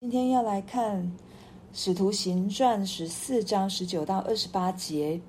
今天要来看《使徒行传》十四章十九到二十八节。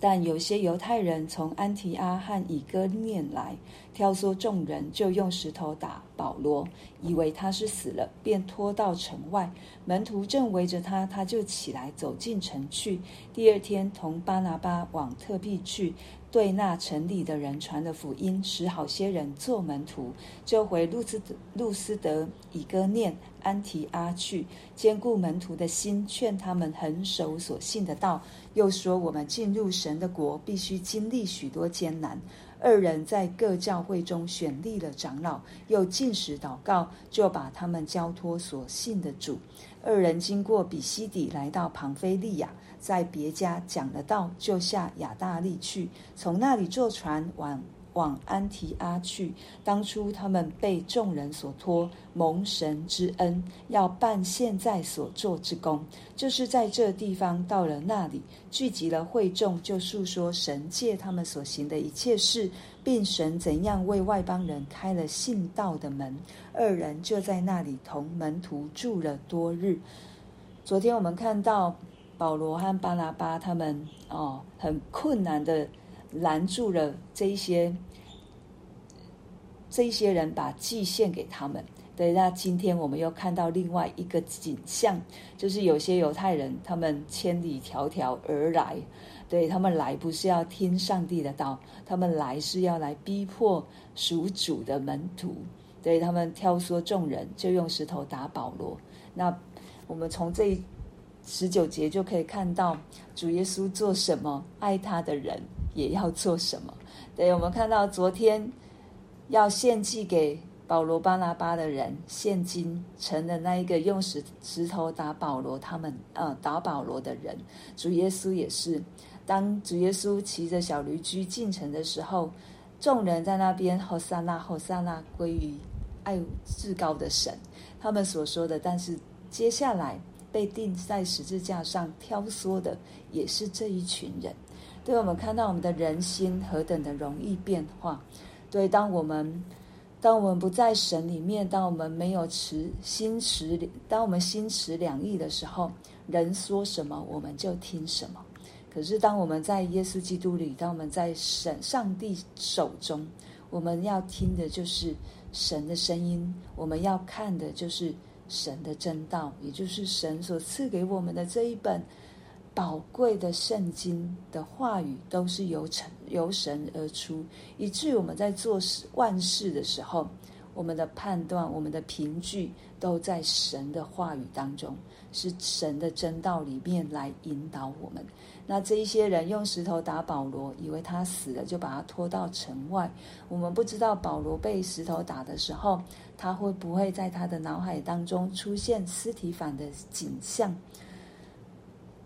但有些犹太人从安提阿和以哥念来，挑唆众人，就用石头打保罗，以为他是死了，便拖到城外。门徒正围着他，他就起来走进城去。第二天，同巴拿巴往特庇去。对那城里的人传了福音，使好些人做门徒，就回路斯德、路斯德、以哥念、安提阿去，坚固门徒的心，劝他们恒守所信的道。又说：我们进入神的国，必须经历许多艰难。二人在各教会中选立了长老，又禁食祷告，就把他们交托所信的主。二人经过比西底，来到庞菲利亚，在别家讲了道，就下亚大利去，从那里坐船往往安提阿去。当初他们被众人所托，蒙神之恩，要办现在所做之功，就是在这地方到了那里，聚集了会众，就述说神借他们所行的一切事，并神怎样为外邦人开了信道的门。二人就在那里同门徒住了多日。昨天我们看到保罗和巴拿巴他们哦，很困难的拦住了这一些这一些人，把祭献给他们。对，那今天我们又看到另外一个景象，就是有些犹太人，他们千里迢迢而来，对，他们来不是要听上帝的道，他们来是要来逼迫属主的门徒，对，他们挑唆众人，就用石头打保罗。那我们从这十九节就可以看到，主耶稣做什么，爱他的人也要做什么。对，我们看到昨天要献祭给。保罗、巴拿巴的人现今成了那一个用石石头打保罗，他们呃打保罗的人。主耶稣也是，当主耶稣骑着小驴驹进城的时候，众人在那边吼撒那，吼撒那归于爱至高的神。他们所说的，但是接下来被钉在十字架上挑唆的，也是这一群人。对，我们看到我们的人心何等的容易变化。对，当我们。当我们不在神里面，当我们没有持心持，当我们心持两意的时候，人说什么我们就听什么。可是当我们在耶稣基督里，当我们在神上帝手中，我们要听的就是神的声音，我们要看的就是神的真道，也就是神所赐给我们的这一本。宝贵的圣经的话语都是由成由神而出，以至于我们在做事万事的时候，我们的判断、我们的凭据都在神的话语当中，是神的真道里面来引导我们。那这一些人用石头打保罗，以为他死了，就把他拖到城外。我们不知道保罗被石头打的时候，他会不会在他的脑海当中出现司提反的景象。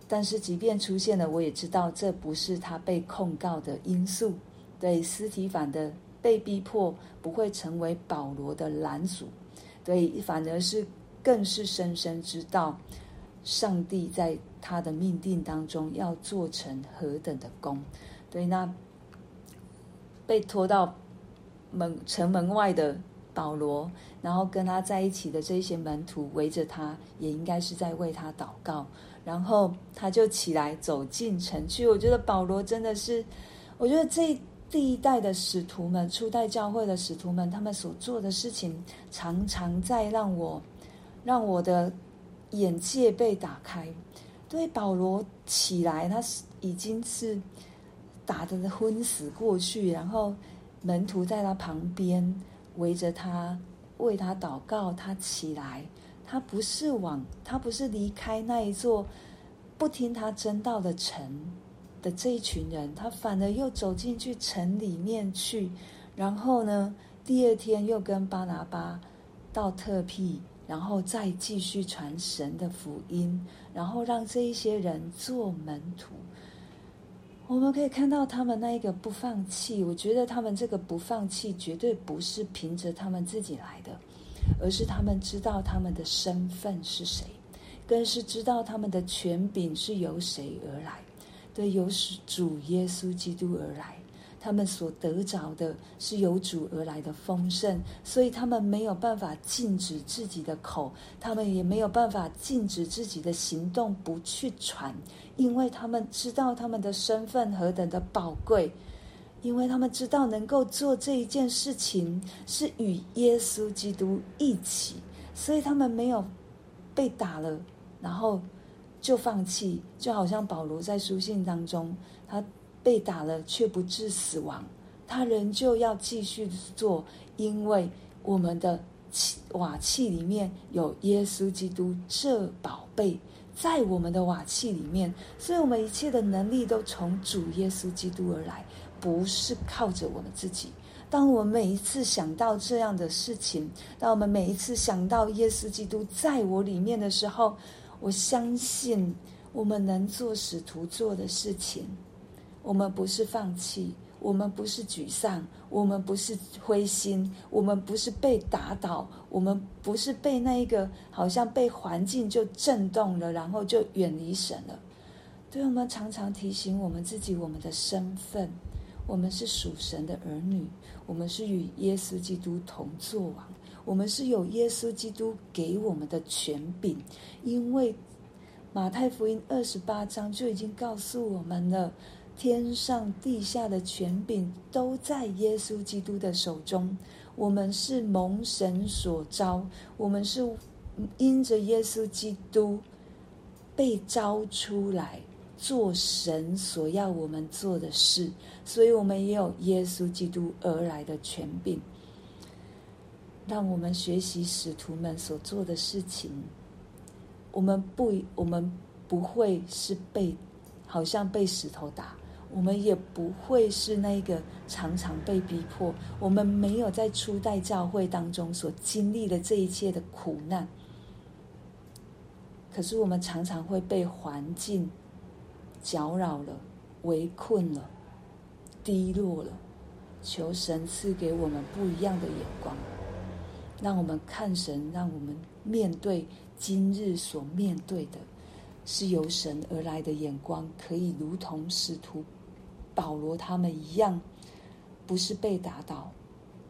但是，即便出现了，我也知道这不是他被控告的因素。对，司提反的被逼迫不会成为保罗的拦阻，对，反而是更是深深知道上帝在他的命定当中要做成何等的工。对，那被拖到门城门外的保罗，然后跟他在一起的这些门徒围着他，也应该是在为他祷告。然后他就起来走进城去。我觉得保罗真的是，我觉得这第一代的使徒们，初代教会的使徒们，他们所做的事情，常常在让我让我的眼界被打开。对，保罗起来，他已经是打得昏死过去，然后门徒在他旁边围着他，为他祷告，他起来。他不是往，他不是离开那一座不听他真道的城的这一群人，他反而又走进去城里面去，然后呢，第二天又跟巴拿巴到特庇，然后再继续传神的福音，然后让这一些人做门徒。我们可以看到他们那一个不放弃，我觉得他们这个不放弃绝对不是凭着他们自己来的。而是他们知道他们的身份是谁，更是知道他们的权柄是由谁而来，对，由主耶稣基督而来。他们所得着的是由主而来的丰盛，所以他们没有办法禁止自己的口，他们也没有办法禁止自己的行动不去传，因为他们知道他们的身份何等的宝贵，因为他们知道能够做这一件事情是与耶稣基督一起，所以他们没有被打了，然后。就放弃，就好像保罗在书信当中，他被打了却不致死亡，他仍旧要继续做，因为我们的瓦器里面有耶稣基督这宝贝在我们的瓦器里面，所以我们一切的能力都从主耶稣基督而来，不是靠着我们自己。当我们每一次想到这样的事情，当我们每一次想到耶稣基督在我里面的时候，我相信我们能做使徒做的事情，我们不是放弃，我们不是沮丧，我们不是灰心，我们不是被打倒，我们不是被那一个好像被环境就震动了，然后就远离神了。对，我们常常提醒我们自己，我们的身份，我们是属神的儿女，我们是与耶稣基督同作王。我们是有耶稣基督给我们的权柄，因为马太福音二十八章就已经告诉我们了，天上地下的权柄都在耶稣基督的手中。我们是蒙神所召，我们是因着耶稣基督被召出来做神所要我们做的事，所以我们也有耶稣基督而来的权柄。让我们学习使徒们所做的事情。我们不，我们不会是被，好像被石头打。我们也不会是那个常常被逼迫。我们没有在初代教会当中所经历的这一切的苦难。可是我们常常会被环境搅扰了、围困了、低落了。求神赐给我们不一样的眼光。让我们看神，让我们面对今日所面对的，是由神而来的眼光，可以如同使徒保罗他们一样，不是被打倒，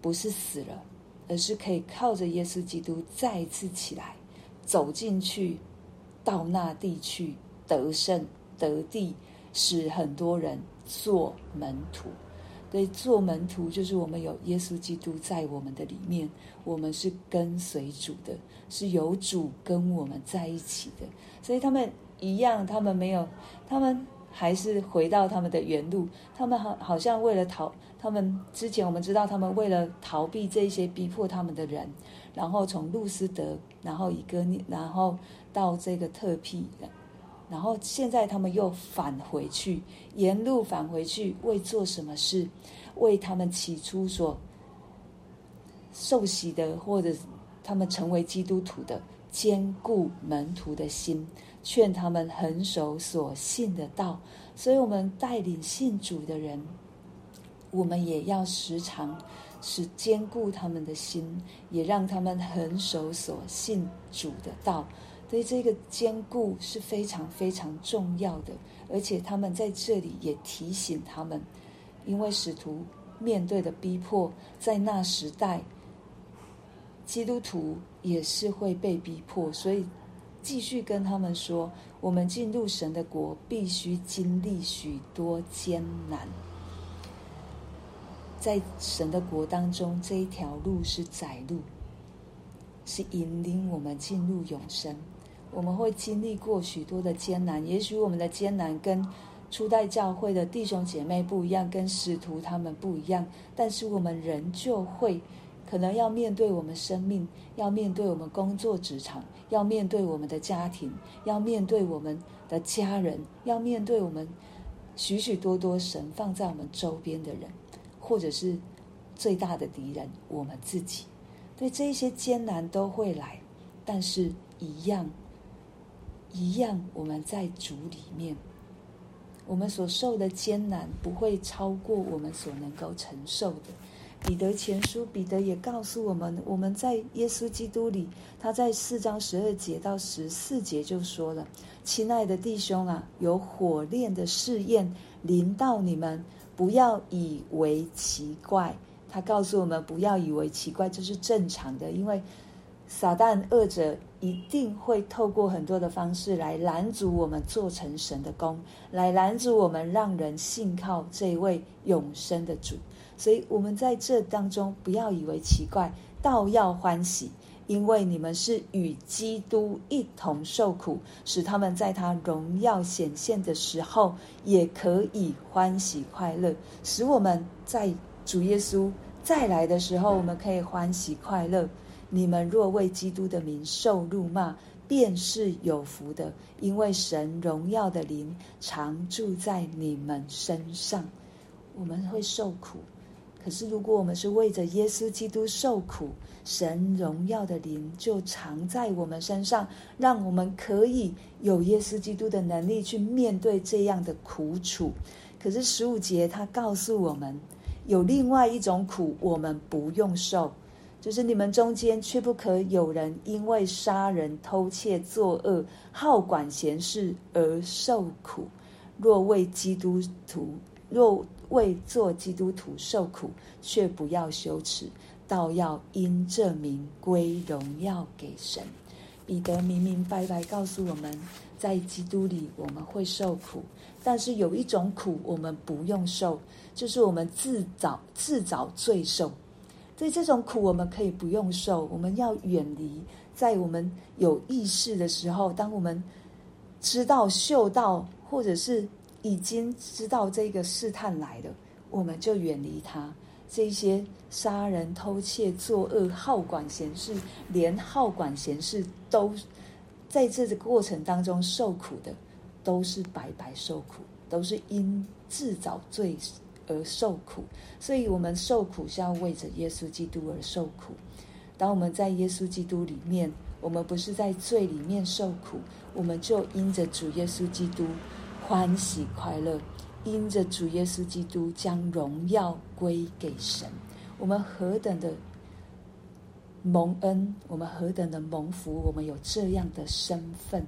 不是死了，而是可以靠着耶稣基督再一次起来，走进去，到那地去得胜得地，使很多人做门徒。所以做门徒就是我们有耶稣基督在我们的里面，我们是跟随主的，是有主跟我们在一起的。所以他们一样，他们没有，他们还是回到他们的原路。他们好好像为了逃，他们之前我们知道，他们为了逃避这些逼迫他们的人，然后从路斯德，然后以哥，然后到这个特庇。然后现在他们又返回去，沿路返回去，为做什么事？为他们起初所受洗的，或者他们成为基督徒的，坚固门徒的心，劝他们恒守所信的道。所以，我们带领信主的人，我们也要时常使坚固他们的心，也让他们恒守所信主的道。所以这个坚固是非常非常重要的，而且他们在这里也提醒他们，因为使徒面对的逼迫，在那时代，基督徒也是会被逼迫，所以继续跟他们说，我们进入神的国，必须经历许多艰难，在神的国当中，这一条路是窄路，是引领我们进入永生。我们会经历过许多的艰难，也许我们的艰难跟初代教会的弟兄姐妹不一样，跟使徒他们不一样，但是我们仍旧会可能要面对我们生命，要面对我们工作职场，要面对我们的家庭，要面对我们的家人，要面对我们许许多多神放在我们周边的人，或者是最大的敌人我们自己。对，这一些艰难都会来，但是一样。一样，我们在主里面，我们所受的艰难不会超过我们所能够承受的。彼得前书，彼得也告诉我们，我们在耶稣基督里，他在四章十二节到十四节就说了：“亲爱的弟兄啊，有火炼的试验临到你们，不要以为奇怪。他告诉我们不要以为奇怪，这是正常的，因为撒旦恶者一定会透过很多的方式来拦阻我们做成神的工，来拦阻我们让人信靠这位永生的主。所以，我们在这当中不要以为奇怪，倒要欢喜，因为你们是与基督一同受苦，使他们在他荣耀显现的时候也可以欢喜快乐，使我们在主耶稣再来的时候，我们可以欢喜快乐。你们若为基督的名受辱骂，便是有福的，因为神荣耀的灵常住在你们身上。我们会受苦，可是如果我们是为着耶稣基督受苦，神荣耀的灵就常在我们身上，让我们可以有耶稣基督的能力去面对这样的苦楚。可是十五节他告诉我们。有另外一种苦，我们不用受，就是你们中间却不可有人因为杀人、偷窃、作恶、好管闲事而受苦。若为基督徒，若为做基督徒受苦，却不要羞耻，倒要因这名归荣耀给神。彼得明明白白告诉我们，在基督里我们会受苦，但是有一种苦我们不用受。就是我们自找自找罪受，所以这种苦我们可以不用受。我们要远离，在我们有意识的时候，当我们知道、嗅到，或者是已经知道这个试探来了，我们就远离它。这些杀人、偷窃、作恶、好管闲事，连好管闲事都在这个过程当中受苦的，都是白白受苦，都是因自找罪而受苦，所以我们受苦是要为着耶稣基督而受苦。当我们在耶稣基督里面，我们不是在罪里面受苦，我们就因着主耶稣基督欢喜快乐，因着主耶稣基督将荣耀归给神。我们何等的蒙恩，我们何等的蒙福，我们有这样的身份，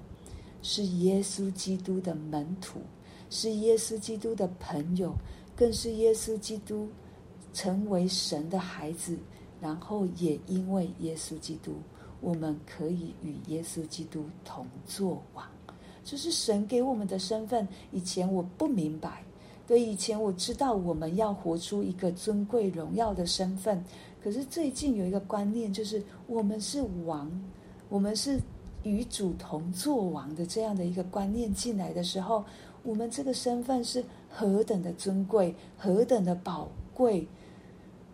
是耶稣基督的门徒，是耶稣基督的朋友。更是耶稣基督成为神的孩子，然后也因为耶稣基督，我们可以与耶稣基督同作王。这是神给我们的身份。以前我不明白，对，以前我知道我们要活出一个尊贵荣耀的身份。可是最近有一个观念，就是我们是王，我们是与主同作王的这样的一个观念进来的时候，我们这个身份是。何等的尊贵，何等的宝贵，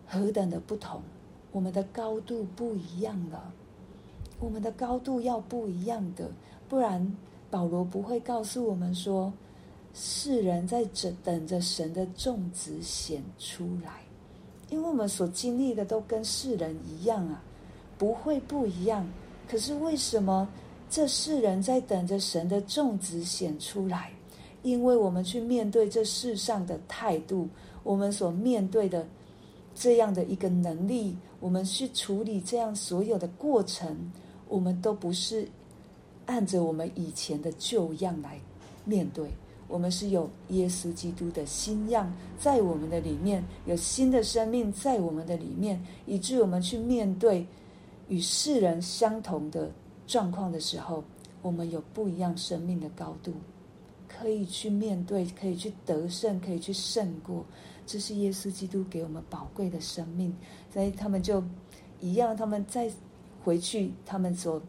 何等的不同，我们的高度不一样了。我们的高度要不一样的，不然保罗不会告诉我们说，世人在等等着神的众子显出来，因为我们所经历的都跟世人一样啊，不会不一样。可是为什么这世人在等着神的众子显出来？因为我们去面对这世上的态度，我们所面对的这样的一个能力，我们去处理这样所有的过程，我们都不是按着我们以前的旧样来面对。我们是有耶稣基督的新样在我们的里面，有新的生命在我们的里面，以致我们去面对与世人相同的状况的时候，我们有不一样生命的高度。可以去面对，可以去得胜，可以去胜过，这是耶稣基督给我们宝贵的生命。所以他们就一样，他们再回去，他们所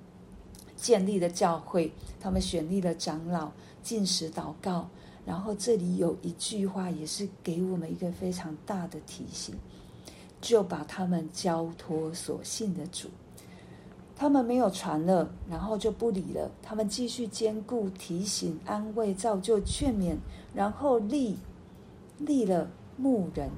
建立的教会，他们选立了长老，进食祷告。然后这里有一句话，也是给我们一个非常大的提醒，就把他们交托所信的主。他们没有传了，然后就不理了。他们继续坚固、提醒、安慰、造就、劝勉，然后立立了牧人，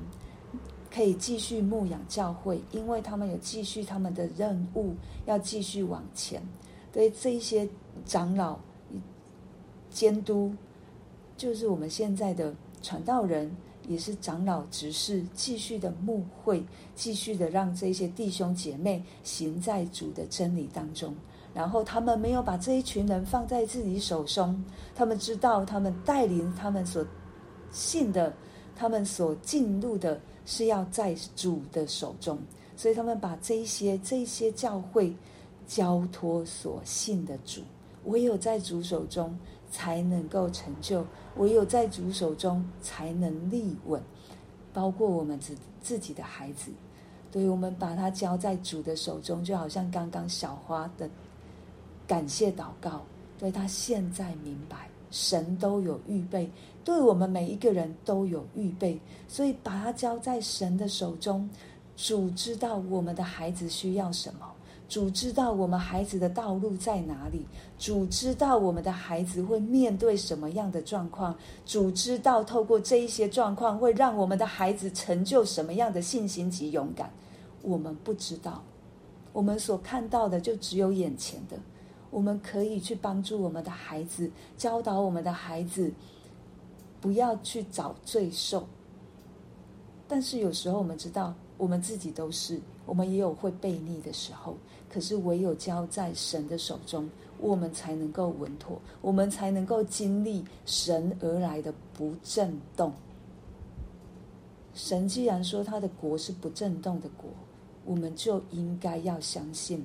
可以继续牧养教会，因为他们有继续他们的任务，要继续往前。对这一些长老监督，就是我们现在的传道人。也是长老执事继续的牧会，继续的让这些弟兄姐妹行在主的真理当中。然后他们没有把这一群人放在自己手中，他们知道他们带领他们所信的他们所进入的是要在主的手中，所以他们把这一些这一些教会交托所信的主，唯有在主手中才能够成就，唯有在主手中才能立稳，包括我们自自己的孩子，对，我们把它交在主的手中，就好像刚刚小花的感谢祷告，对，他现在明白。神都有预备，对我们每一个人都有预备，所以把它交在神的手中。主知道我们的孩子需要什么，主知道我们孩子的道路在哪里，主知道我们的孩子会面对什么样的状况，主知道透过这一些状况会让我们的孩子成就什么样的信心及勇敢。我们不知道，我们所看到的就只有眼前的。我们可以去帮助我们的孩子，教导我们的孩子，不要去找罪受。但是有时候我们知道，我们自己都是，我们也有会悖逆的时候。可是唯有交在神的手中，我们才能够稳妥，我们才能够经历神而来的不震动。神既然说他的国是不震动的国，我们就应该要相信。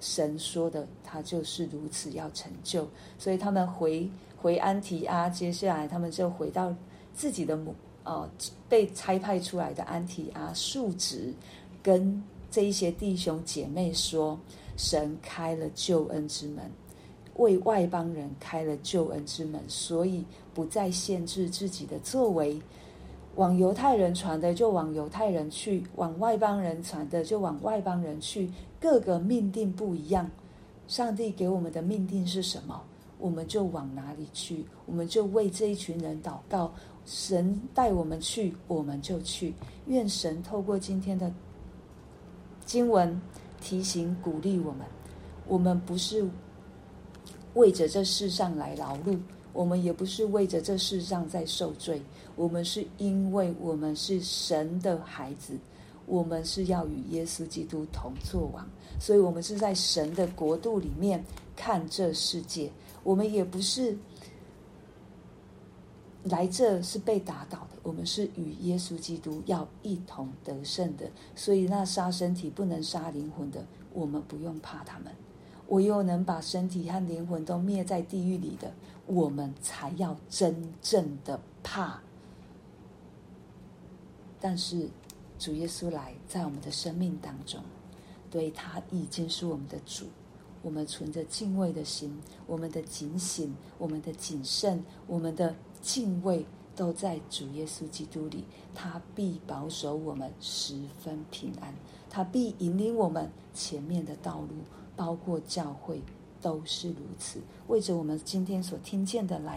神说的，他就是如此要成就，所以他们回回安提阿，接下来他们就回到自己的母，呃，被差派出来的安提阿，述职，跟这一些弟兄姐妹说，神开了救恩之门，为外邦人开了救恩之门，所以不再限制自己的作为。往犹太人传的就往犹太人去，往外邦人传的就往外邦人去。各个命定不一样，上帝给我们的命定是什么，我们就往哪里去。我们就为这一群人祷告，神带我们去，我们就去。愿神透过今天的经文提醒鼓励我们，我们不是为着这世上来劳碌。我们也不是为着这世上在受罪，我们是因为我们是神的孩子，我们是要与耶稣基督同作王，所以我们是在神的国度里面看这世界。我们也不是来这是被打倒的，我们是与耶稣基督要一同得胜的。所以那杀身体不能杀灵魂的，我们不用怕他们。我又能把身体和灵魂都灭在地狱里的。我们才要真正的怕，但是主耶稣来在我们的生命当中，对，他已经是我们的主。我们存着敬畏的心，我们的警醒，我们的谨慎，我们的敬畏，都在主耶稣基督里。他必保守我们十分平安，他必引领我们前面的道路，包括教会。都是如此，为着我们今天所听见的来